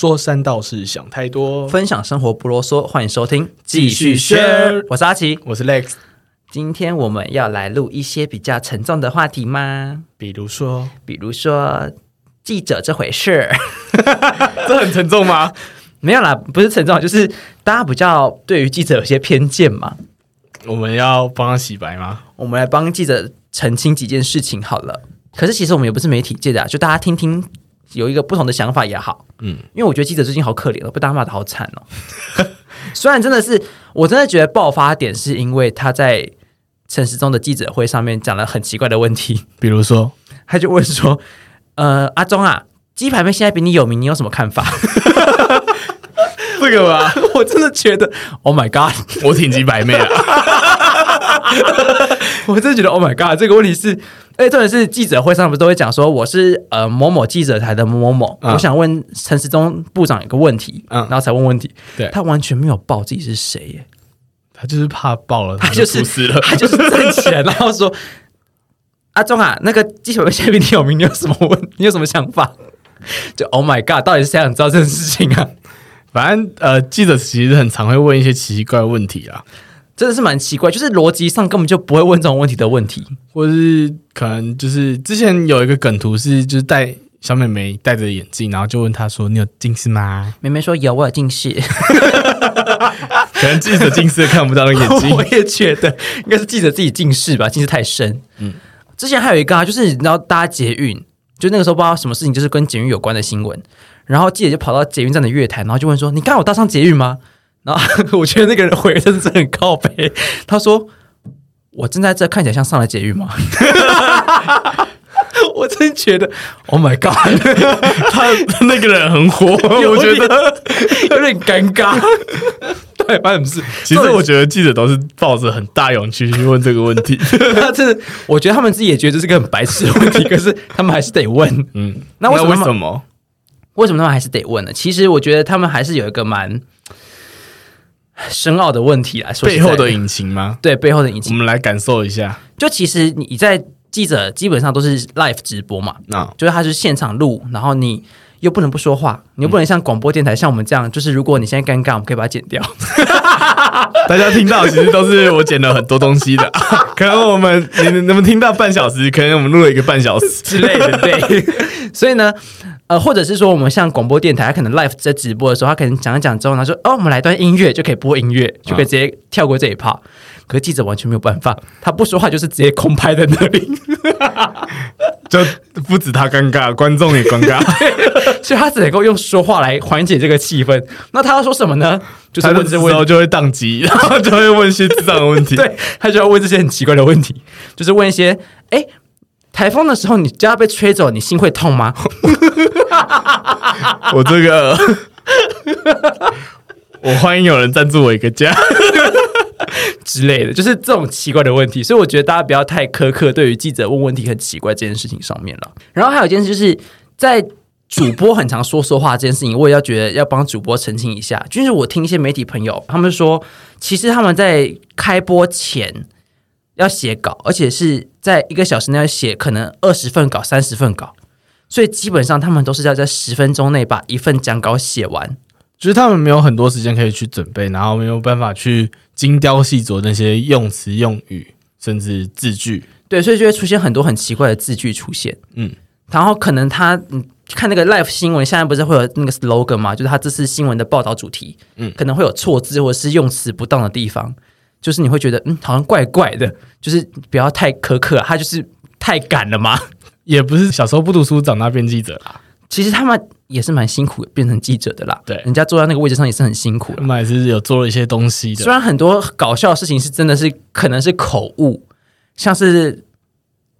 说三道四，想太多。分享生活不啰嗦，欢迎收听继续 share 我是阿奇，我是 Lex，今天我们要来录一些比较沉重的话题吗？比如说，比如说记者这回事，这很沉重吗？没有啦，不是沉重，就是大家比较对于记者有些偏见嘛。我们要帮他洗白吗？我们来帮记者澄清几件事情好了。可是其实我们也不是媒体界的、啊，就大家听听有一个不同的想法也好。嗯，因为我觉得记者最近好可怜哦，被大家骂的好惨哦。虽然真的是，我真的觉得爆发点是因为他在陈时中的记者会上面讲了很奇怪的问题，比如说，他就问说：“呃，阿忠啊，鸡排妹现在比你有名，你有什么看法这个吧，？” 我真的觉得，Oh my God！我挺鸡排妹啊。我真的觉得，Oh my God！这个问题是，哎，重点是记者会上不是都会讲说，我是呃某某记者台的某某某，嗯我想问陈时中部长一个问题，嗯然后才问问题，对他完全没有报自己是谁耶，他就是怕爆了，他他就就是出事了。他就是站起来，然后说：“阿忠啊，那个记者会现在比你有名，你有什么问？你有什么想法？”就 Oh my God！到底是谁想知道这件事情啊？反正呃，记者其实很常会问一些奇奇怪的问题啊，真的是蛮奇怪，就是逻辑上根本就不会问这种问题的问题。或者是可能就是之前有一个梗图是，就是戴小美眉戴着眼镜，然后就问她说：“你有近视吗妹妹说有，我有近视。”可能记者近视看不到那个眼睛 我。也觉得应该是记者自己近视吧，近视太深。嗯，之前还有一个啊，就是你知道搭捷运，就那个时候不知道什么事情，就是跟捷运有关的新闻，然后记者就跑到捷运站的月台，然后就问说：“你刚刚有搭上捷运吗？”然后 我觉得那个人回的真的是很靠背，他说：“我正在这，看起来像上了捷运吗？” 我真觉得，Oh my God，他那个人很火，我觉得。有点尴尬。对，发生什么事？其实我觉得记者都是抱着很大勇气去问这个问题。他真的，我觉得他们自己也觉得这是个很白痴的问题，可是他们还是得问。嗯，那为什么？为什么他们还是得问呢？其实我觉得他们还是有一个蛮深奥的问题来说背后的隐情吗？对背后的隐我情。们来感受一下。就其实你在记者基本上都是 live 直播嘛，那就是他是现场录，然后你又不能不说话，你又不能像广播电台像我们这样，就是如果你现在尴尬，我们可以把它剪掉。大家听到其实都是我剪了很多东西的，可能我们你你们听到半小时，可能我们录了一个半小时。之类的，对。所以呢，呃，或者是说我们像广播电台，他可能 live 在直播的时候，他可能讲一讲之后，他说哦，我们来段音乐就可以播音乐，就可以直接跳过这一 part。可是记者完全没有办法，他不说话就是直接空拍在那里，就不止他尴尬，观众也尴尬，所以他只能够用说话来缓解这个气氛。那他要说什么呢？就是他问这问这时候就会宕机，然后就会问一些智障的问题。对他就要问这些很奇怪的问题，就是问一些，哎，台风的时候你家被吹走，你心会痛吗？我这个，我欢迎有人赞助我一个家。之类的，就是这种奇怪的问题。所以我觉得大家不要太苛刻，对于记者问问题很奇怪这件事情上面了。然后还有一件事，就是在主播很常说说话这件事情，我也要觉得要帮主播澄清一下。就是我听一些媒体朋友，他们说，其实他们在开播前要写稿，而且是在一个小时内要写可能二十份稿、三十份稿。所以基本上他们都是要在十分钟内把一份讲稿写完，就是他们没有很多时间可以去准备，然后没有办法去精雕细琢那些用词用语，甚至字句。对，所以就会出现很多很奇怪的字句出现。嗯，然后可能他嗯看那个 live 新闻，现在不是会有那个 slogan 嘛？就是他这次新闻的报道主题，嗯嗯，可能会有错字或者是用词不当的地方，就是你会觉得嗯好像怪怪的，就是不要太苛刻，他就是太赶了嘛。也不是小时候不读书，长大变记者啦。其实他们也是蛮辛苦变成记者的啦，对人家坐在那个位置上也是很辛苦的。他们还是有做了一些东西的。虽然很多搞笑的事情是真的是可能是口误，像是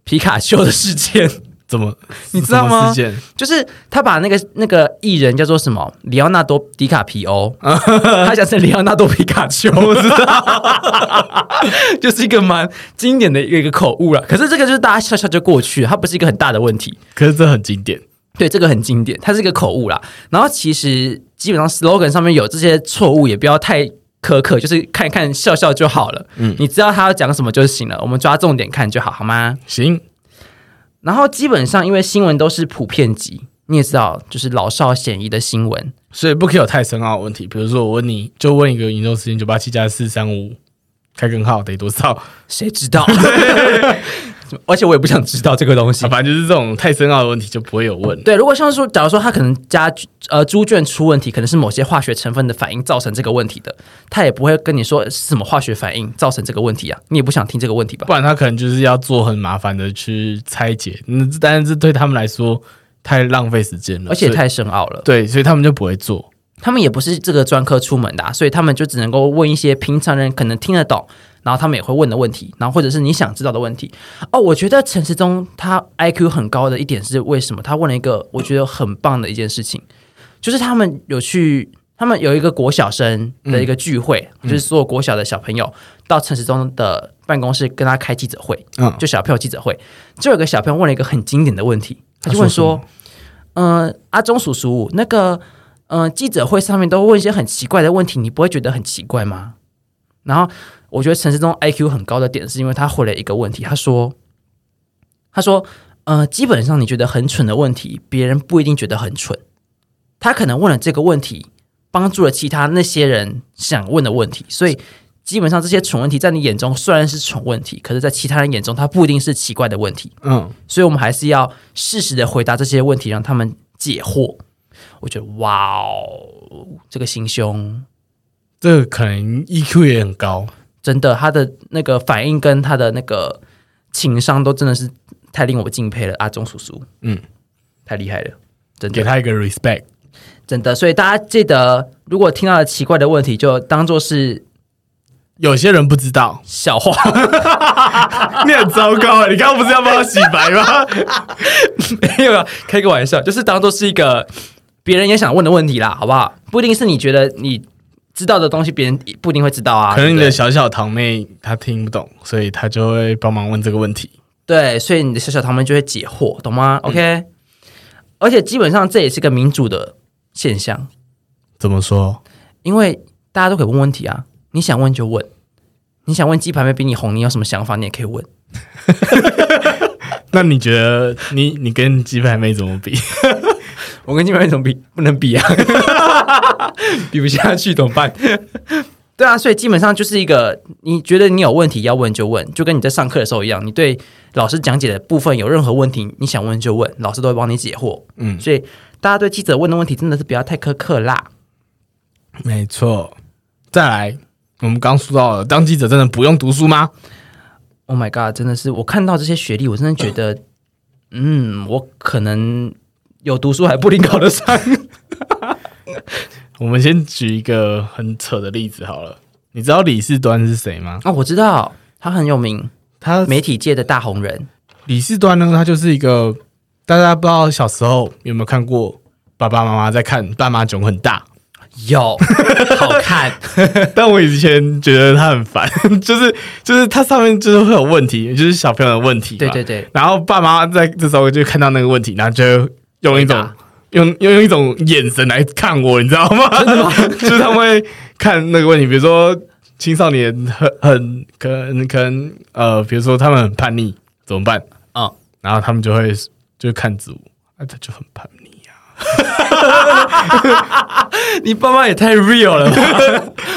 皮卡丘的事件，怎么你知道吗就是他把那个那个艺人叫做什么里奥纳多·迪卡皮欧，他讲成里奥纳多·皮卡丘，我知道，就是一个蛮经典的一个一个口误了。可是这个就是大家笑笑就过去了，它不是一个很大的问题。可是这很经典。对，这个很经典，它是一个口误啦。然后其实基本上 slogan 上面有这些错误，也不要太苛刻，就是看一看笑笑就好了。嗯，你知道他要讲什么就行了，我们抓重点看就好，好吗？行，然后基本上因为新闻都是普遍级，你也知道，就是老少咸宜的新闻。所以不可以有太深奥的问题。比如说，我问你就问一个宇宙时间九八七加四三五开根号得多少？谁知道？而且我也不想知道这个东西啊，。反正就是这种太深奥的问题就不会有问。对，如果像说，假如说他可能家呃猪圈出问题，可能是某些化学成分的反应造成这个问题的，他也不会跟你说是什么化学反应造成这个问题啊，你也不想听这个问题吧不？然他可能就是要做很麻烦的去拆解，嗯，但是这对他们来说太浪费时间了，而且太深奥了，对，所以他们就不会做。他们也不是这个专科出门的、啊，所以他们就只能够问一些平常人可能听得懂，然后他们也会问的问题，然后或者是你想知道的问题。哦，我觉得陈时中他 IQ 很高的一点是为什么？他问了一个我觉得很棒的一件事情，就是他们有去，他们有一个国小生的一个聚会，就是所有国小的小朋友到陈时中的办公室跟他开记者会，嗯，就小朋友记者会，就有个小朋友问了一个很经典的问题，他就问说：“嗯、阿忠叔叔，那个，嗯、记者会上面都问一些很奇怪的问题，你不会觉得很奇怪吗？”然后我觉得陈世忠 IQ 很高的点，是因为他回了一个问题，他说：“他说，呃，基本上你觉得很蠢的问题，别人不一定觉得很蠢，他可能问了这个问题，帮助了其他那些人想问的问题，所以。”基本上这些蠢问题在你眼中虽然是蠢问题，可是，在其他人眼中，它不一定是奇怪的问题。嗯，所以我们还是要适时的回答这些问题，让他们解惑。我觉得哇哦，这个心胸这个可能 EQ 也很高，真的，他的那个反应跟他的那个情商都真的是太令我敬佩了，阿忠叔叔，嗯，太厉害了，真的给他一个 respect。真的。所以大家记得，如果听到了奇怪的问题，就当做是有些人不知道，笑话。你很糟糕啊！你刚刚不是要帮我洗白吗？没有啊，开个玩笑，就是当做是一个别人也想问的问题啦，好不好？不一定是你觉得你知道的东西，别人不一定会知道啊。可能你的小小堂妹她听不懂，所以她就会帮忙问这个问题。对，所以你的小小堂妹就会解惑，懂吗？OK，、而且基本上这也是个民主的现象，怎么说？因为大家都可以问问题啊，你想问就问，你想问鸡排妹比你红，你有什么想法你也可以问。那你觉得你你跟鸡排妹怎么比？我跟鸡排妹怎么比？不能比啊，比不下去怎么办？对啊，所以基本上就是一个，你觉得你有问题要问就问，就跟你在上课的时候一样，你对老师讲解的部分有任何问题，你想问就问，老师都会帮你解惑。嗯，所以大家对记者问的问题真的是不要太苛刻啦。没错。再来，我们刚说到了，当记者真的不用读书吗？Oh my god！真的是我看到这些学历，我真的觉得，嗯，我可能有读书还不一定考得上。我们先举一个很扯的例子好了。你知道李世端是谁吗？啊，我知道他很有名，他媒体界的大红人。李世端呢，他就是一个大家不知道小时候有没有看过爸爸妈妈在看《爸妈囧很大有好看，》，但我以前觉得他很烦，就是就是他上面就是会有问题，就是小朋友的问题。对对。对，然后爸妈在这时候就看到那个问题，然后就用一种用用用一种眼神来看我，你知道吗？就是他们会看那个问题，比如说青少年很很可能可能呃，比如说他们很叛逆怎么办？嗯然后他们就会就看子午，啊，他就很叛逆啊。你爸妈也太 real 了吧，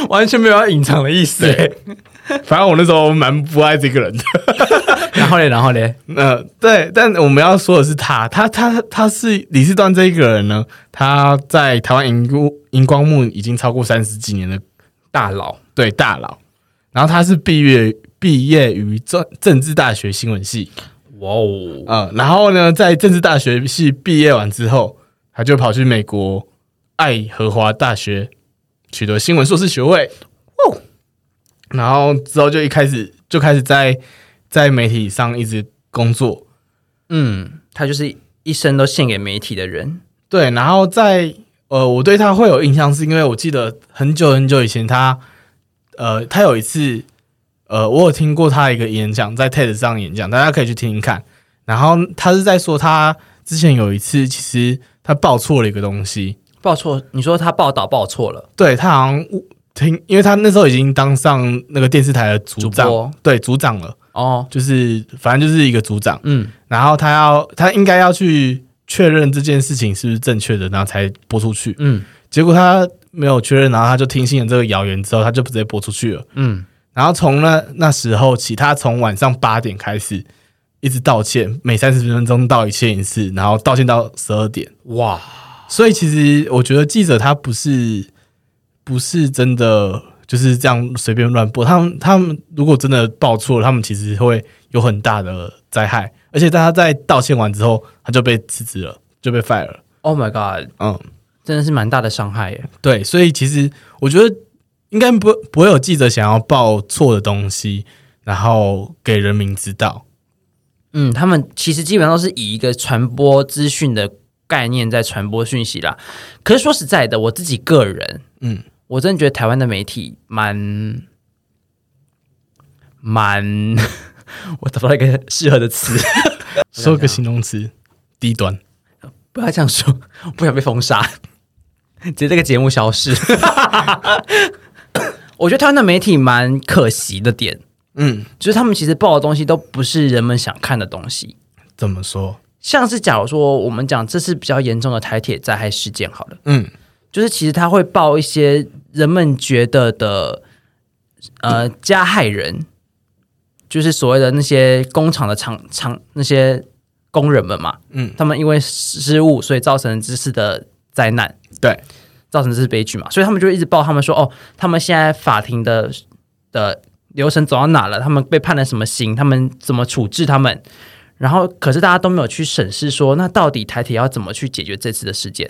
完全没有要隐藏的意思。反正我那时候蛮不爱这个人的。然后嘞，然后嘞，呃，对，但我们要说的是他，他他他是李世端这一个人呢，他在台湾荧光荧光幕已经超过三十几年的大佬，对大佬，然后他是毕业毕业于政政治大学新闻系，哇哦，嗯，然后呢，在政治大学系毕业完之后，他就跑去美国爱荷华大学取得新闻硕士学位。哦，然后之后就一开始就开始在在媒体上一直工作。嗯，他就是一生都献给媒体的人。对，然后在呃，我对他会有印象，是因为我记得很久很久以前他，呃，他有一次，呃，我有听过他一个演讲，在 TED 上演讲，大家可以去听听看。然后他是在说，他之前有一次，其实他报错了一个东西，报错，你说他报道报错了，对他好像误听，因为他那时候已经当上那个电视台的组长，对组长了，哦，就是反正就是一个组长。嗯，然后他要他应该要去确认这件事情是不是正确的，然后才播出去。嗯结果他没有确认，然后他就听信了这个谣言之后，他就直接播出去了。嗯，然后从那那时候起，他从晚上八点开始一直道歉，每三十分钟道一歉一次，然后道歉到十二点。哇，所以其实我觉得记者他不是不是真的就是这样随便乱播，他们他们如果真的报错了，他们其实会有很大的灾害。而且他在道歉完之后，他就被辞职了，就被 fire 了。Oh my god，嗯，真的是蛮大的伤害耶。对，所以其实我觉得应该不不会有记者想要报错的东西，然后给人民知道。嗯，他们其实基本上都是以一个传播资讯的概念在传播讯息啦。可是说实在的，我自己个人，嗯，我真的觉得台湾的媒体蛮蛮，我找不到一个适合的词，说个形容词，低端。不要这样说，我不想被封杀，直接这个节目消失。我觉得台湾的媒体蛮可惜的点，嗯，就是他们其实报的东西都不是人们想看的东西。怎么说？像是假如说我们讲这次比较严重的台铁灾害事件好了，嗯就是其实他会报一些人们觉得的呃加害人，就是所谓的那些工厂的厂厂那些工人们嘛，嗯，他们因为失误所以造成这次的灾难，对，造成这次悲剧嘛，所以他们就一直报他们说哦，他们现在法庭的的流程走到哪了，他们被判了什么刑，他们怎么处置他们。然后，可是大家都没有去审视说，那到底台铁要怎么去解决这次的事件？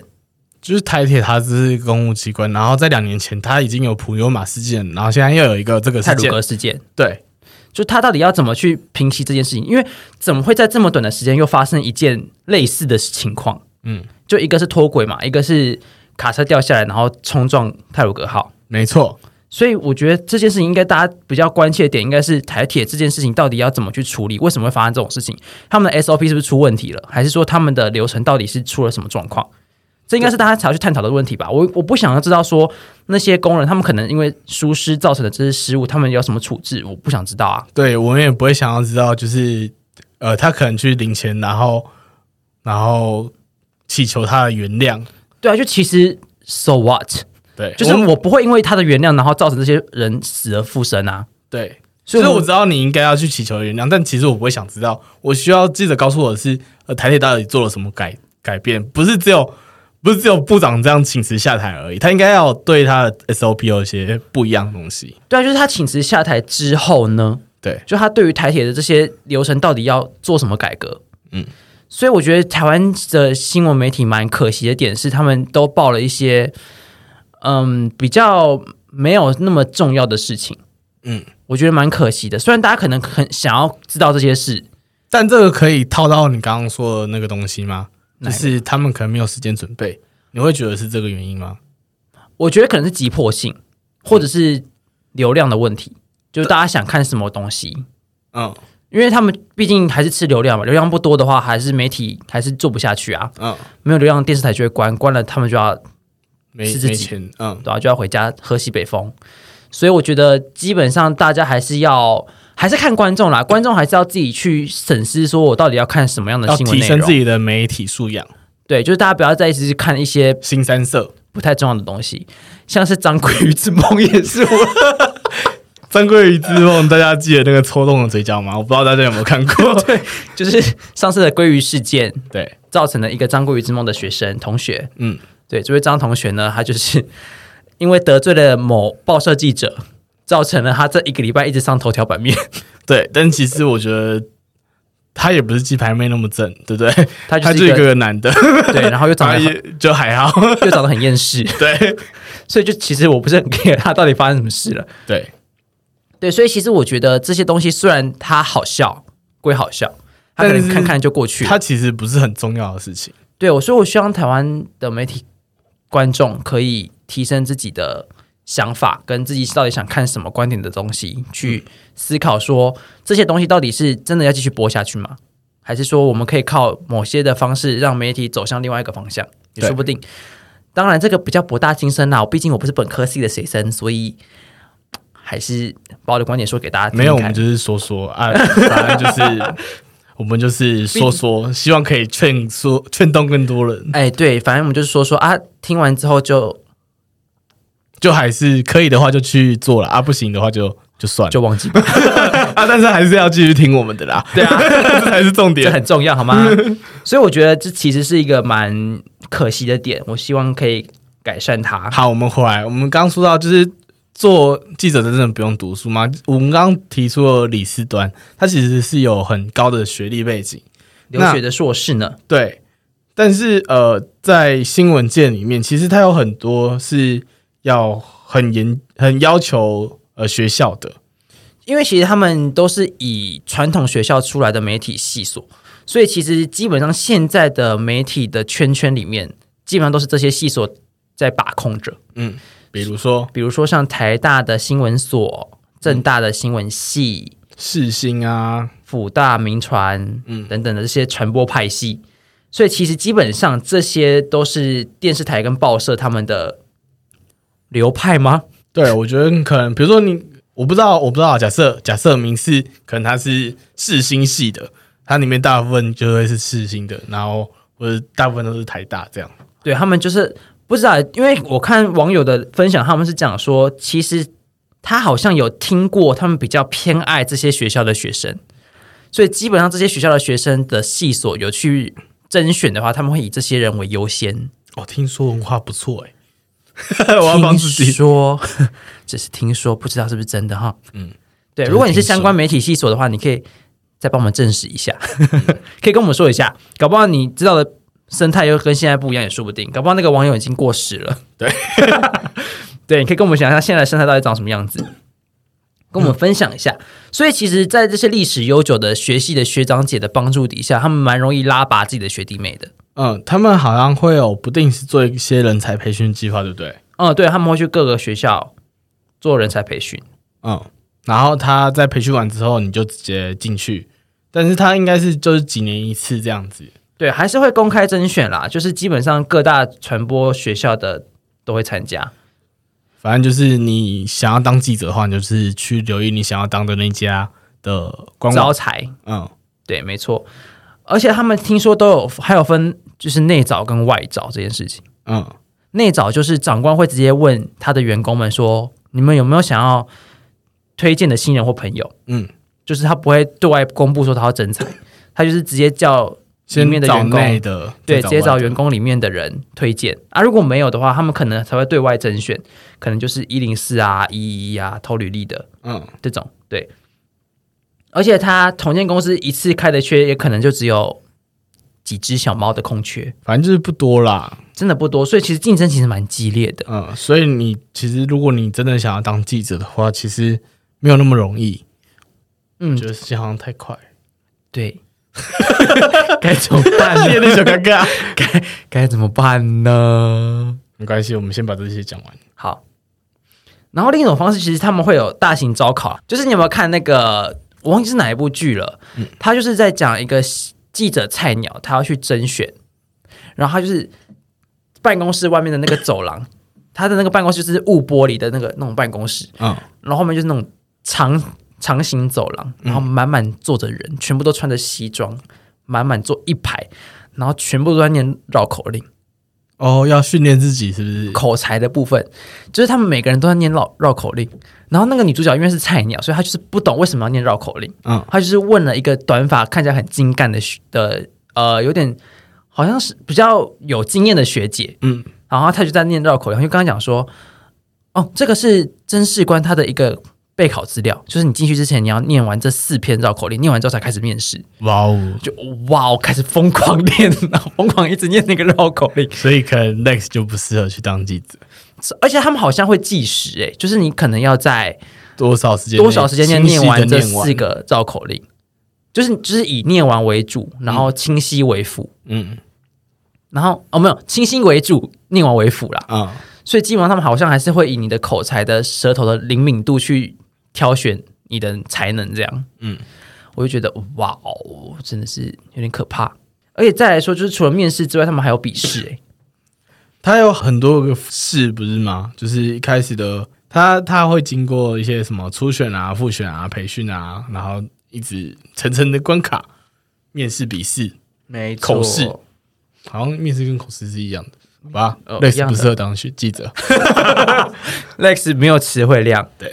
就是台铁它只是公务机关，然后在两年前它已经有普悠玛事件，然后现在又有一个这个泰鲁格事件，对，就他到底要怎么去平息这件事情？因为怎么会在这么短的时间又发生一件类似的情况？嗯，就一个是脱轨嘛，一个是卡车掉下来，然后冲撞泰鲁格号。没错，所以我觉得这件事情应该大家比较关切的点，应该是台铁这件事情到底要怎么去处理？为什么会发生这种事情？他们的 SOP 是不是出问题了？还是说他们的流程到底是出了什么状况？这应该是大家才要去探讨的问题吧。我我不想要知道说那些工人他们可能因为疏失造成的这些失误，他们有什么处置？我不想知道啊。对我们也不会想要知道，就是呃，他可能去领钱，然后然后祈求他的原谅，对啊，就其实 so what？对，就是我不会因为他的原谅，然后造成这些人死而复生啊。对。所以我知道你应该要去祈求原谅，但其实我不会想知道，我需要记者告诉我的是，呃，台铁到底做了什么改改变，不是只有不是只有部长这样请辞下台而已，他应该要对他的 SOP 有一些不一样的东西。对啊，就是他请辞下台之后呢，对，就他对于台铁的这些流程到底要做什么改革？嗯，所以我觉得台湾的新闻媒体蛮可惜的点是，他们都报了一些嗯比较没有那么重要的事情。嗯，我觉得蛮可惜的。虽然大家可能很想要知道这些事，但这个可以套到你刚刚说的那个东西吗？就是他们可能没有时间准备，你会觉得是这个原因吗？我觉得可能是急迫性，或者是流量的问题，就是大家想看什么东西。嗯因为他们毕竟还是吃流量嘛，流量不多的话，还是媒体还是做不下去啊。嗯，没有流量，电视台就会关，关了他们就要没是自己没钱，嗯，对吧、就要回家喝西北风。所以我觉得基本上大家还是要还是看观众啦，观众还是要自己去审视，说我到底要看什么样的要新闻内容提升自。己的媒体素养。对，就是大家不要再一直去看一些新三色，不太重要的东西，像是张桂鱼之梦也是我。张桂鱼之梦，大家记得那个抽动的嘴角吗？我不知道大家有没有看过。对就是上次的鲑鱼事件对，造成了一个张鲑鱼之梦的学生同学，嗯，对，这位张同学呢，他就是因为得罪了某报社记者，造成了他这一个礼拜一直上头条版面。对，但其实我觉得他也不是鸡排妹那么正，对不对？他就是一一个个男的，对，然后又长得也 就还好。又长得很厌世，对所以就其实我不是很 care 他到底发生什么事了。对，对，所以其实我觉得这些东西虽然它好笑归好笑，他可但是能看看就过去了。他其实不是很重要的事情。对我，所以我希望台湾的媒体观众可以提升自己的想法，跟自己到底想看什么观点的东西，去思考说这些东西到底是真的要继续播下去吗？还是说我们可以靠某些的方式让媒体走向另外一个方向？也说不定。当然，这个比较博大精深啦。我毕竟我不是本科系的学生，所以还是把我的观点说给大家听听没有，我们就是说说啊，反正就是我们就是说说，希望可以劝说劝动更多人，哎，对，反正我们就是说说啊，听完之后就就还是可以的话就去做了啊，不行的话就就算了就忘记吧，啊，但是还是要继续听我们的啦，对啊，这才是重这点。很重要，好吗？所以我觉得这其实是一个蛮可惜的点，我希望可以改善它。好，我们回来，我们刚刚说到就是做记者的真的不用读书吗？我们刚刚提出了李斯端，他其实是有很高的学历背景，留学的硕士呢？对，但是呃，在新闻界里面，其实他有很多是要很严、很要求呃学校的，因为其实他们都是以传统学校出来的媒体系所，所以其实基本上现在的媒体的圈圈里面，基本上都是这些系所在把控着。嗯，比如说？比如说像台大的新闻所、正大的新闻系、世新啊，辅大民传，嗯。等等的这些传播派系，所以其实基本上这些都是电视台跟报社他们的流派吗？对我觉得可能，比如说你，我不知道，我不知道，假设假设明是可能他是世新系的，它里面大部分就会是世新的，然后或者大部分都是台大这样。对他们就是不知道，因为我看网友的分享，他们是讲说，其实他好像有听过，他们比较偏爱这些学校的学生，所以基本上这些学校的学生的系所有去甄选的话，他们会以这些人为优先。哦，听说文化不错哎、我要帮自听己。说，只是听说，不知道是不是真的哈。嗯嗯，对，如果你是相关媒体系所的话，你可以再帮我们证实一下，可以跟我们说一下，搞不好你知道的生态又跟现在不一样，也说不定。搞不好那个网友已经过时了。对，对，你可以跟我们讲一下现在的生态到底长什么样子，跟我们分享一下。所以，其实，在这些历史悠久的学系的学长姐的帮助底下，他们蛮容易拉拔自己的学弟妹的。嗯，他们好像会有不定时做一些人才培训计划，对不对？嗯，对，他们会去各个学校做人才培训。嗯，然后他在培训完之后，你就直接进去，但是他应该是就是几年一次这样子。对，还是会公开甄选啦，就是基本上各大传播学校的都会参加。反正就是你想要当记者的话，你就是去留意你想要当的那家的官。招财，嗯，对，没错。而且他们听说都有还有分，就是内找跟外找这件事情。嗯，内找就是长官会直接问他的员工们说：“你们有没有想要推荐的新人或朋友？”嗯，就是他不会对外公布说他要征才，他就是直接叫里面的员工内的，对，直接找员工里面的人推荐啊。如果没有的话，他们可能才会对外甄选，可能就是一零四啊、一一一啊、投履历的嗯，这种。对，而且他同建公司一次开的缺，也可能就只有几只小猫的空缺，反正就是不多啦。真的不多，所以其实竞争其实蛮激烈的。嗯，所以你其实如果你真的想要当记者的话，其实没有那么容易。嗯觉得时间好像太快，对，该怎么办呢？有点小尴尬。该该怎么办呢？没关系，我们先把这些讲完。好，然后另一种方式，其实他们会有大型招考，就是你有没有看那个我忘记是哪一部剧了？他就是在讲一个记者菜鸟，他要去甄选，然后他就是办公室外面的那个走廊，他的那个办公室就是雾玻璃的那个那种办公室，嗯，然后后面就是那种长长形走廊，然后满满坐着人，全部都穿着西装，满满坐一排，然后全部都在念绕口令。哦，要训练自己是不是？口才的部分，就是他们每个人都在念绕绕口令，然后那个女主角因为是菜鸟，所以她就是不懂为什么要念绕口令，嗯，她就是问了一个短发看起来很精干的学的呃，有点好像是比较有经验的学姐，嗯，然后她就在念绕口令，就跟她讲说，哦，这个是甄士官他的一个备考资料，就是你进去之前你要念完这四篇绕口令，念完之后才开始面试，哇哦！就哇，哦开始疯狂练，然后疯狂一直念那个绕口令。所以可能 Next 就不适合去当记者，而且他们好像会计时，诶，就是你可能要在多少时间多少时间内清晰地念完这四个绕口令，就是就是以念完为主，然后清晰为辅，嗯。然后哦没有清晰为主，念完为辅啦。啊、所以基本上他们好像还是会以你的口才的舌头的灵敏度去挑选你的才能，这样。嗯，我就觉得哇哦，真的是有点可怕。而且再来说，就是除了面试之外，他们还有笔试，哎，他有很多个试不是吗？就是一开始的他他会经过一些什么初选啊、复选啊、培训啊，然后一直层层的关卡。面试笔试，没口试好像面试跟口试是一样的，好吧？哦一样的类似不适合当学记者，Lex 没有词汇量。对，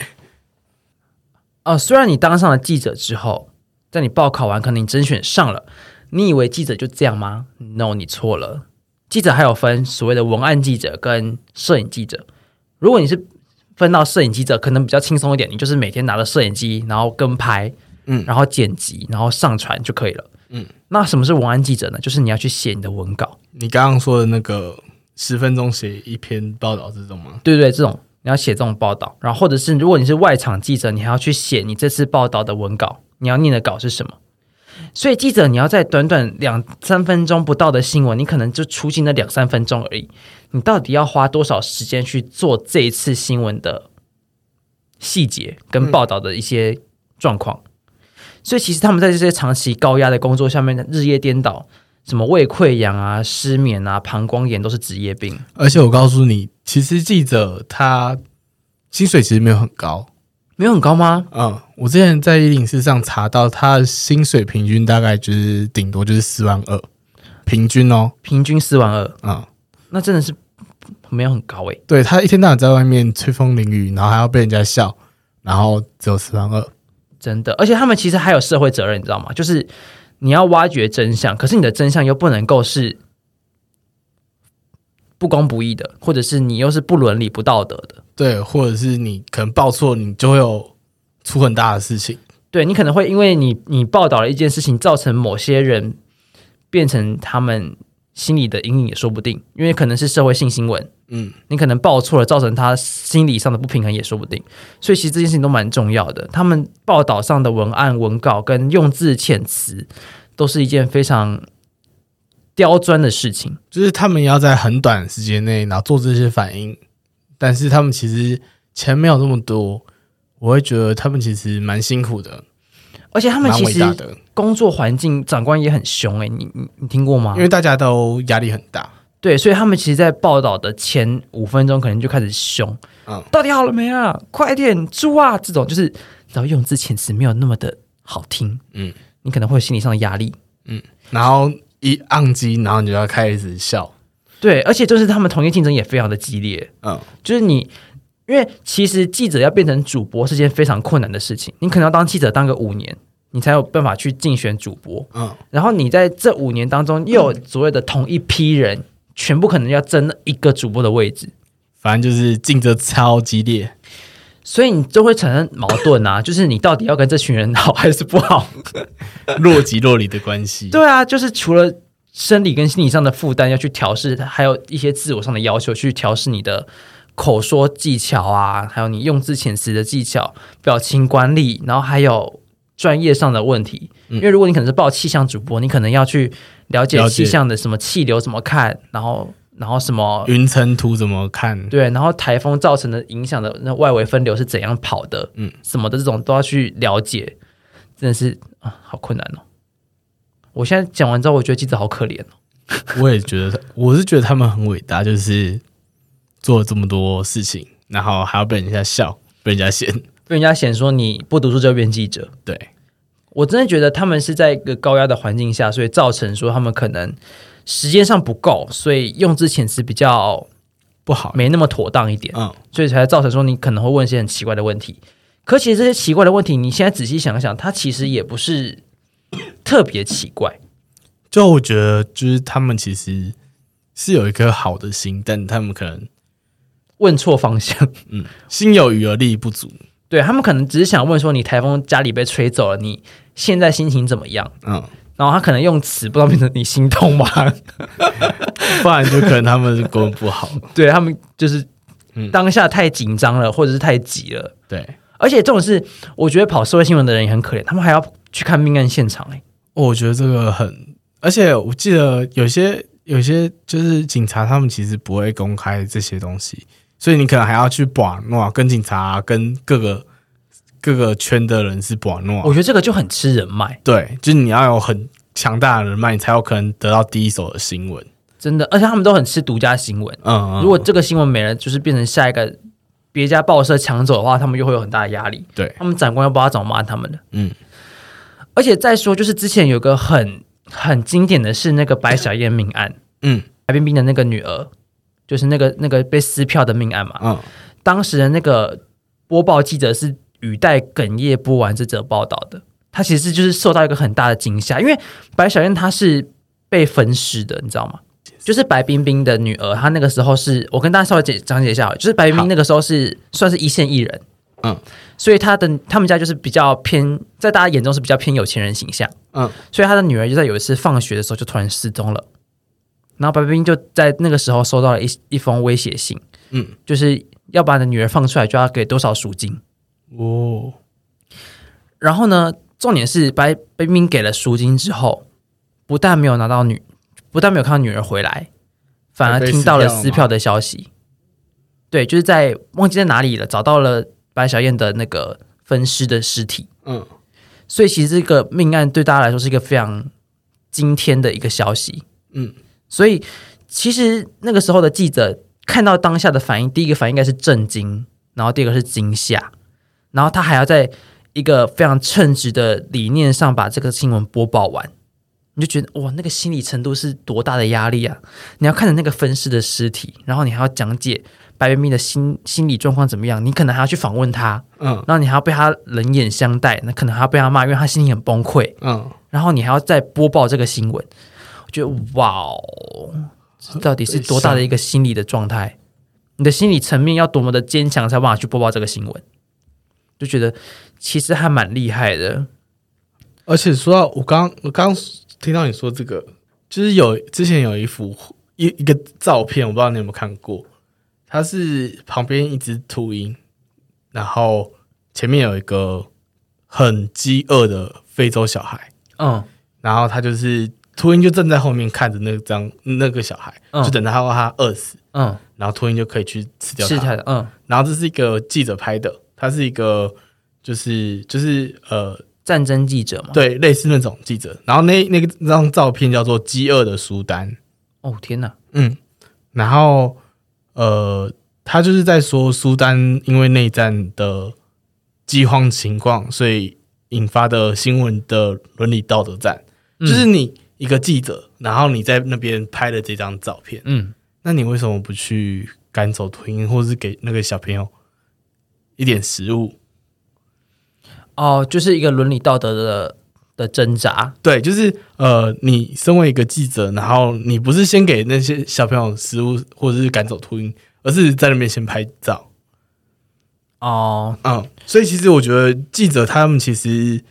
哦，虽然你当上了记者之后，在你报考完，可能你甄选上了，你以为记者就这样吗？No，你错了。记者还有分所谓的文案记者跟摄影记者。如果你是分到摄影记者，可能比较轻松一点，你就是每天拿着摄影机，然后跟拍，嗯然后剪辑，然后上传就可以了。嗯，那什么是文案记者呢？就是你要去写你的文稿。你刚刚说的那个十分钟写一篇报道这种吗？对对，这种你要写这种报道，然后或者是如果你是外场记者，你还要去写你这次报道的文稿，你要念的稿是什么？所以记者你要在短短两三分钟不到的新闻，你可能就出镜那两三分钟而已，你到底要花多少时间去做这一次新闻的细节跟报道的一些状况？所以其实他们在这些长期高压的工作下面，日夜颠倒，什么胃溃疡啊、失眠啊、膀胱炎都是职业病。而且我告诉你，其实记者他薪水其实没有很高。没有很高吗？嗯，我之前在一零四上查到，他的薪水平均大概就是顶多就是四万二，平均哦。平均四万二，嗯，那真的是没有很高欸诶、对他一天到晚在外面吹风淋雨，然后还要被人家笑，然后只有四万二。真的。而且他们其实还有社会责任，你知道吗？就是你要挖掘真相，可是你的真相又不能够是不公不义的，或者是你又是不伦理、不道德的。对，或者是你可能报错，你就会有出很大的事情。对你可能会因为你你报道了一件事情，造成某些人变成他们心里的阴影也说不定，因为可能是社会性新闻，嗯，你可能报错了，造成他心理上的不平衡也说不定。所以其实这件事情都蛮重要的。他们报道上的文案、文稿跟用字遣词，都是一件非常刁钻的事情。就是他们要在很短的时间内，然后做这些反应，但是他们其实钱没有这么多，我会觉得他们其实蛮辛苦的，而且他们蛮其实工作环境长官也很凶诶、你你你听过吗因？为大家都压力很大。对，所以他们其实，在报道的前五分钟，可能就开始凶，嗯到底好了没啊？快点，猪啊！这种就是，然后用字遣词没有那么的好听，嗯，你可能会有心理上的压力。嗯然后一按机，然后你就要开始笑。对，而且就是他们同业竞争也非常的激烈，嗯，就是你，因为其实记者要变成主播是件非常困难的事情，你可能要当记者当个五年，你才有办法去竞选主播。嗯，然后你在这五年当中，又有所谓的同一批人，全部可能要争一个主播的位置，反正就是竞争超激烈。所以你就会产生矛盾啊，就是你到底要跟这群人好还是不好？若即若离的关系。对啊，就是除了生理跟心理上的负担要去调试，还有一些自我上的要求去调试你的口说技巧啊，还有你用字遣词的技巧、表情管理，然后还有专业上的问题。嗯因为如果你可能是报气象主播，你可能要去了解气象的什么气流怎么看，然后然后什么。云层图怎么看？对，然后台风造成的影响的那外围分流是怎样跑的，嗯，什么的这种都要去了解，真的是啊，好困难哦。我现在讲完之后，我觉得记者好可怜哦。我也觉得，我是觉得他们很伟大，就是做了这么多事情，然后还要被人家笑，被人家嫌。被人家嫌说你不读书就变记者，对，我真的觉得他们是在一个高压的环境下，所以造成说他们可能时间上不够，所以用字遣词比较不好。没那么妥当一点，嗯，所以才造成说你可能会问一些很奇怪的问题。可其实这些奇怪的问题，你现在仔细想想，它其实也不是特别奇怪。就我觉得，就是他们其实是有一颗好的心，但他们可能问错方向，嗯心有余而力不足。对他们可能只是想问说，你台风家里被吹走了，你现在心情怎么样？嗯，然后他可能用词不知道变成你心痛吗？不然就可能他们是国文不好。对他们就是嗯当下太紧张了，或者是太急了。对，而且这种是，我觉得跑社会新闻的人也很可怜，他们还要去看命案现场、欸。我觉得这个很，而且我记得有些有些就是警察，他们其实不会公开这些东西，所以你可能还要去把诺跟警察、跟各个各个圈的人是把我。觉得这个就很吃人脉，对，就是你要有很强大的人脉，你才有可能得到第一手的新闻。真的，而且他们都很吃独家新闻。嗯，嗯如果这个新闻没了，就是变成下一个别家报社抢走的话，他们又会有很大的压力。对，他们长官又不知道怎么骂他们的。嗯，而且再说，就是之前有个很很经典的是那个白小燕命案，嗯白冰冰的那个女儿，就是那个那个被撕票的命案嘛。嗯。当时的那个播报记者是语带哽咽播完这则报道的，他其实就是受到一个很大的惊吓，因为白小燕她是被分尸的，你知道吗？就是白冰冰的女儿，她那个时候是我跟大家稍微解讲解一下，就是白冰冰那个时候是算是一线艺人，嗯。所以她的他们家就是比较偏，在大家眼中是比较偏有钱人形象，嗯。所以她的女儿就在有一次放学的时候就突然失踪了，然后白冰冰就在那个时候收到了一一封威胁信，嗯，就是要把你的女儿放出来，就要给多少赎金。哦，然后呢，重点是白白冰冰给了赎金之后，不但没有拿到女，不但没有看到女儿回来，反而听到了撕票的消息。对，就是在忘记在哪里了，找到了白小燕的那个分尸的尸体。嗯所以其实这个命案对大家来说是一个非常惊天的一个消息。嗯所以其实那个时候的记者看到当下的反应，第一个反应应该是震惊，然后第二个是惊吓，然后他还要在一个非常称职的理念上把这个新闻播报完，你就觉得哇，那个心理程度是多大的压力啊！你要看着那个分尸的尸体，然后你还要讲解白冰冰的心心理状况怎么样，你可能还要去访问他，嗯。然后你还要被他冷眼相待，那可能还要被他骂，因为他心情很崩溃，嗯，然后你还要再播报这个新闻，我觉得哇哦，这到底是多大的一个心理的状态？你的心理层面要多么的坚强，才有办法去播报这个新闻？就觉得其实还蛮厉害的。而且说到我刚我刚听到你说这个，就是有之前有一幅一一个照片，我不知道你有没有看过，它是旁边一只秃鹰，然后前面有一个很饥饿的非洲小孩，嗯然后他就是秃鹰就站在后面看着那张那个小孩，嗯。就等他他饿死，嗯，然后秃鹰就可以去吃掉他。是他的，嗯，然后这是一个记者拍的，他是一个就是就是呃战争记者嘛。，对，类似那种记者。然后那那个那张照片叫做《饥饿的苏丹》，哦天哪，嗯，然后呃，他就是在说苏丹因为内战的饥荒情况，所以引发的新闻的伦理道德战，嗯。就是你一个记者，然后你在那边拍了这张照片，嗯，那你为什么不去赶走秃鹰，或是给那个小朋友一点食物？哦，就是一个伦理道德的的挣扎。对，就是呃，你身为一个记者，然后你不是先给那些小朋友食物，或者是赶走秃鹰，而是在那边先拍照。哦，嗯，所以其实我觉得记者他们其实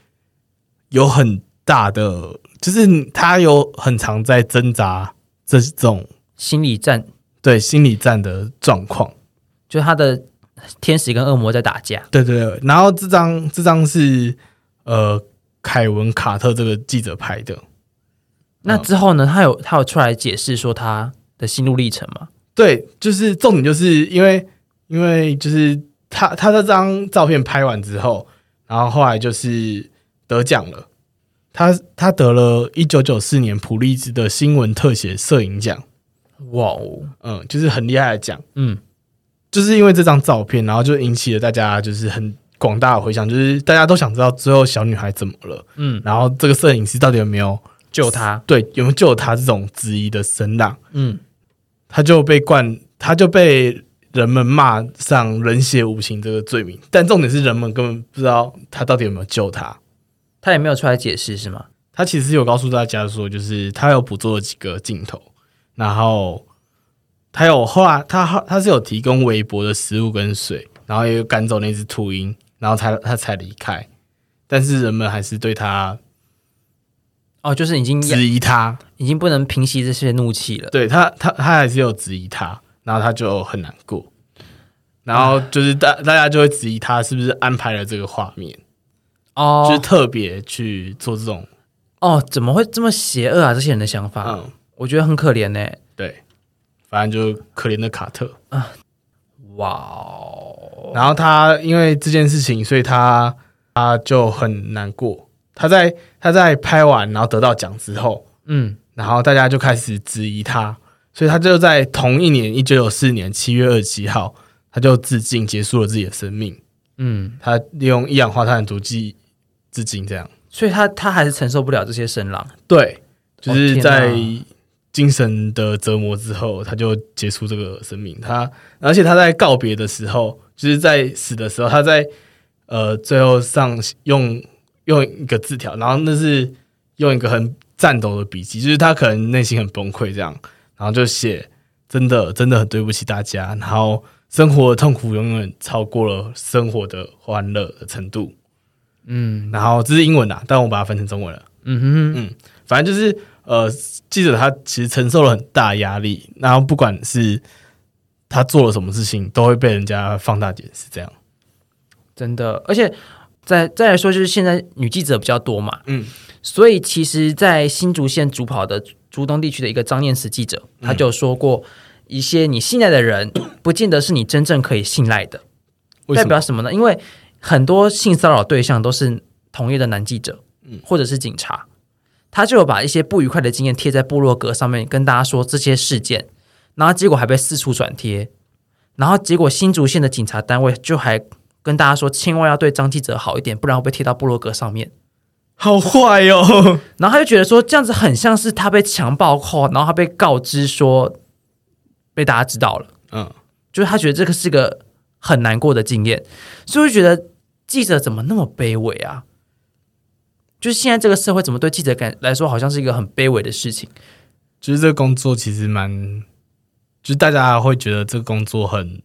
有很大的，就是他有很常在挣扎这种心理战对心理战的状况。就是他的天使跟恶魔在打架。对对对，然后这张这张是呃凯文卡特这个记者拍的。那之后呢？他有他有出来解释说他的心路历程吗？对，就是重点，就是因为因为就是他他这张照片拍完之后，然后后来就是得奖了，他他得了一九九四年普利兹的新闻特写摄影奖，哇哦，嗯，就是很厉害的奖，嗯，就是因为这张照片，然后就引起了大家就是很广大的回响，就是大家都想知道最后小女孩怎么了，嗯，然后这个摄影师到底有没有救她，对有没有救她这种质疑的声浪。嗯，他就被冠，他就被人们骂上人血无情这个罪名。但重点是，人们根本不知道他到底有没有救他。他也没有出来解释是吗？他其实有告诉大家说，就是他有捕捉了几个镜头，然后他有后来他他是有提供微薄的食物跟水，然后也有赶走那只秃鹰，然后才他才离开。但是人们还是对他哦，就是已经质疑他，已经不能平息这些怒气了。对他，他他还是有质疑他，然后他就很难过，然后就是大大家就会质疑他是不是安排了这个画面，哦，就是特别去做这种，哦，怎么会这么邪恶啊？这些人的想法，嗯，我觉得很可怜呢。对，反正就可怜的卡特啊。哇哦，然后他因为这件事情，所以他他就很难过。他在他在拍完然后得到奖之后，嗯，然后大家就开始质疑他，所以他就在同一年一九九四年七月二十七号，他就自尽结束了自己的生命。嗯，他利用一氧化碳毒剂致敬，这样所以他他还是承受不了这些声浪。对就是在精神的折磨之后，他就结束这个生命。他而且他在告别的时候，就是在死的时候，他在呃最后上用用一个字条，然后那是用一个很颤抖的笔记，就是他可能内心很崩溃这样，然后就写真的真的很对不起大家，然后生活的痛苦永远超过了生活的欢乐的程度。嗯然后这是英文啊，但我把它翻成中文了。嗯哼，嗯反正就是呃，记者他其实承受了很大压力，然后不管是他做了什么事情，都会被人家放大解释。这样，真的，而且再再来说，就是现在女记者比较多嘛，嗯，所以其实，在新竹县主跑的竹东地区的一个张念慈记者，他就说过，一些你信赖的人，不见得是你真正可以信赖的。代表什么呢？因为很多性骚扰对象都是同业的男记者，嗯或者是警察，他就有把一些不愉快的经验贴在部落格上面，跟大家说这些事件，然后结果还被四处转贴，然后结果新竹县的警察单位就还跟大家说，千万要对张记者好一点，不然会被贴到部落格上面。好坏哦？然后他就觉得说，这样子很像是他被强暴后，然后他被告知说被大家知道了。嗯，就是他觉得这个是个很难过的经验，所以觉得记者怎么那么卑微啊？就是现在这个社会怎么对记者感来说，好像是一个很卑微的事情。就是这个工作其实蛮，就是大家会觉得这个工作很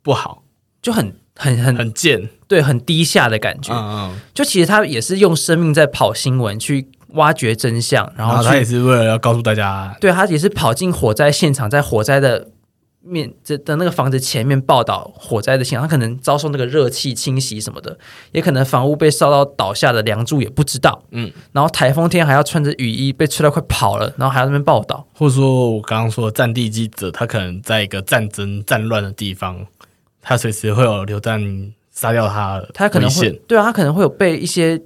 不好，就很很很很贱。对，很低下的感觉。嗯嗯，就其实他也是用生命在跑新闻，去挖掘真相，然然后他也是为了要告诉大家，对他也是跑进火灾现场，在火灾的面这的那个房子前面报道火灾的现场，他可能遭受那个热气侵袭什么的，也可能房屋被烧到倒下的梁柱也不知道，嗯，然后台风天还要穿着雨衣被吹到快跑了，然后还要那边报道，或者说我刚刚说的战地记者，他可能在一个战争战乱的地方，他随时会有流弹杀掉他的他可能会对啊，他可能会有被一些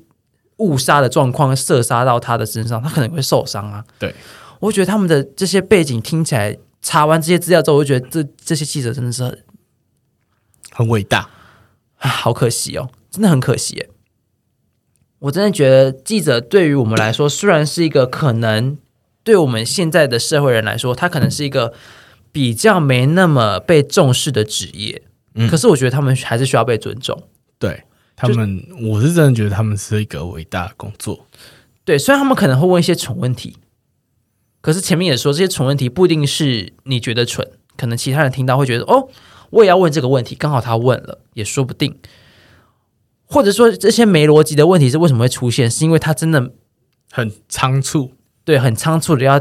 误杀的状况射杀到他的身上，他可能会受伤啊。对，我觉得他们的这些背景听起来，查完这些资料之后，我就觉得这这些记者真的是很很伟大。啊，好可惜哦，真的很可惜耶。我真的觉得记者对于我们来说，虽然是一个可能对我们现在的社会人来说，他可能是一个比较没那么被重视的职业，嗯可是我觉得他们还是需要被尊重。对他们，我是真的觉得他们是一个伟大的工作。对，虽然他们可能会问一些蠢问题，可是前面也说这些蠢问题不一定是你觉得蠢，可能其他人听到会觉得哦，我也要问这个问题，刚好他问了，也说不定。或者说这些没逻辑的问题是为什么会出现？是因为他真的很仓促，对很仓促的要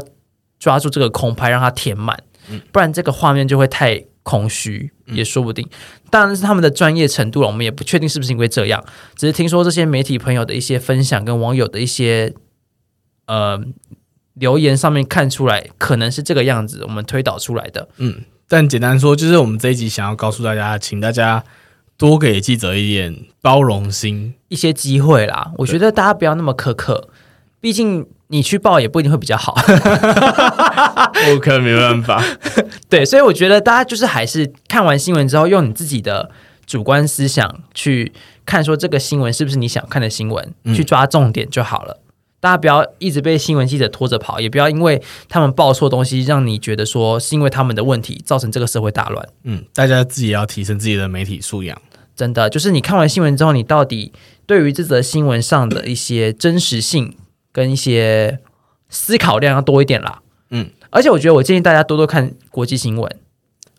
抓住这个空拍，让它填满，不然这个画面就会太空虚，也说不定。当然是他们的专业程度了，我们也不确定是不是因为这样，只是听说这些媒体朋友的一些分享跟网友的一些呃留言上面看出来，可能是这个样子，我们推导出来的。嗯，但简单说，就是我们这一集想要告诉大家，请大家多给记者一点包容心。一些机会啦，我觉得大家不要那么苛刻，毕竟你去报也不一定会比较好。我可没办法，对，所以我觉得大家就是还是看完新闻之后，用你自己的主观思想去看，说这个新闻是不是你想看的新闻，嗯去抓重点就好了。大家不要一直被新闻记者拖着跑，也不要因为他们报错东西，让你觉得说是因为他们的问题造成这个社会大乱。嗯，大家自己也要提升自己的媒体素养。真的，就是你看完新闻之后，你到底对于这则新闻上的一些真实性跟一些思考量要多一点啦。嗯，而且我觉得我建议大家多多看国际新闻。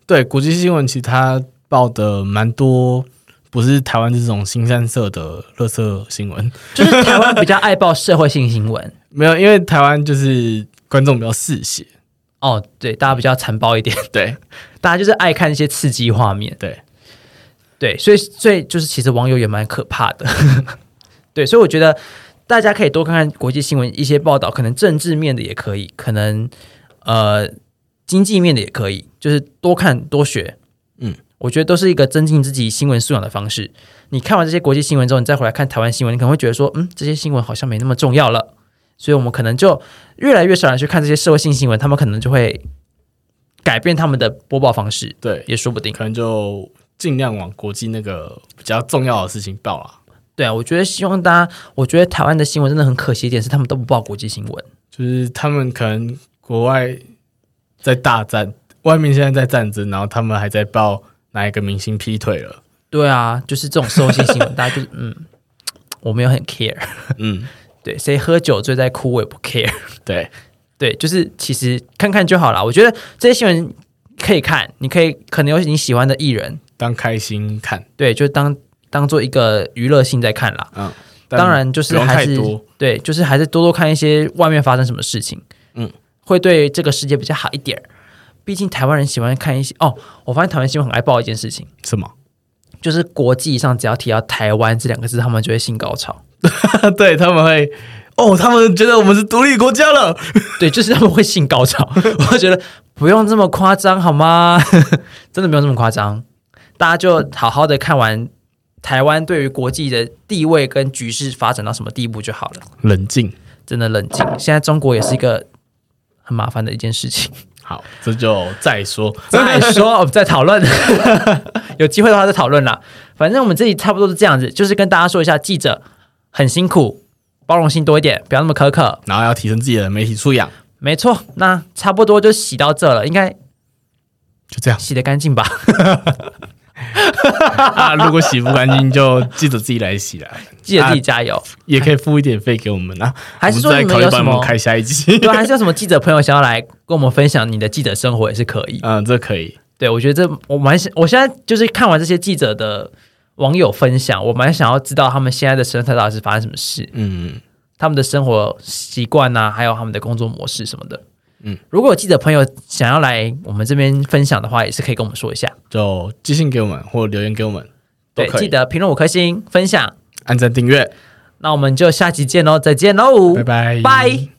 对，国际新闻其实它报的蛮多，不是台湾这种新三色的垃圾新闻。就是台湾比较爱报社会性新闻。没有，因为台湾就是观众比较嗜血。哦，对，大家比较残暴一点，对。大家就是爱看一些刺激画面，对，对，所以所以就是其实网友也蛮可怕的，对，所以我觉得大家可以多看看国际新闻一些报道，可能政治面的也可以，可能呃经济面的也可以，就是多看多学，嗯，我觉得都是一个增进自己新闻素养的方式。你看完这些国际新闻之后，你再回来看台湾新闻，你可能会觉得说，嗯，这些新闻好像没那么重要了。所以我们可能就越来越少人去看这些社会性新闻，他们可能就会改变他们的播报方式，对，也说不定。可能就尽量往国际那个比较重要的事情报了。对啊，我觉得希望大家，我觉得台湾的新闻真的很可惜一点是，他们都不报国际新闻。就是他们可能国外在大战，外面现在在战争，然后他们还在报哪一个明星劈腿了。对啊，就是这种社会性新闻，大家就是嗯，我没有很 care。嗯，对，谁喝酒醉在哭我也不 care。对，对，就是其实看看就好了。我觉得这些新闻可以看，你可以可能有你喜欢的艺人，当开心看，对，就当当做一个娱乐性在看啦。嗯，当然就是还是。对，就是还是多多看一些外面发生什么事情，嗯，会对这个世界比较好一点儿。毕竟台湾人喜欢看一些哦，我发现台湾新闻很爱报一件事情，什么？就是国际上只要提到台湾这两个字，他们就会性高潮。对他们会哦，他们觉得我们是独立国家了。对，就是他们会性高潮。我觉得不用这么夸张好吗？真的不用这么夸张，大家就好好的看完台湾对于国际的地位跟局势发展到什么地步就好了。冷静，真的冷静，现在中国也是一个很麻烦的一件事情。好，这就再说。再说，我们再讨论，有机会的话再讨论啦。反正我们这里差不多是这样子，就是跟大家说一下，记者很辛苦，包容性多一点，不要那么苛刻。然后要提升自己的媒体素养，没错，那差不多就洗到这了，应该就这样洗得干净吧？啊。如果洗不干净，就记得自己来洗啦，记得自己加油。也可以付一点费给我们啊。还是说你们有什么？开下一集。对，还是有什么 记者朋友想要来跟我们分享你的记者生活也是可以。嗯，这可以。对，我觉得这我蛮想，我现在就是看完这些记者的网友分享，我蛮想要知道他们现在的生态到底是发生什么事。嗯，他们的生活习惯呐，还有他们的工作模式什么的。嗯，如果有记者朋友想要来我们这边分享的话，也是可以跟我们说一下。就寄信给我们或留言给我们，都对，可以。记得评论五颗星，分享。按赞订阅，那我们就下期见喽，再见喽，拜拜，拜。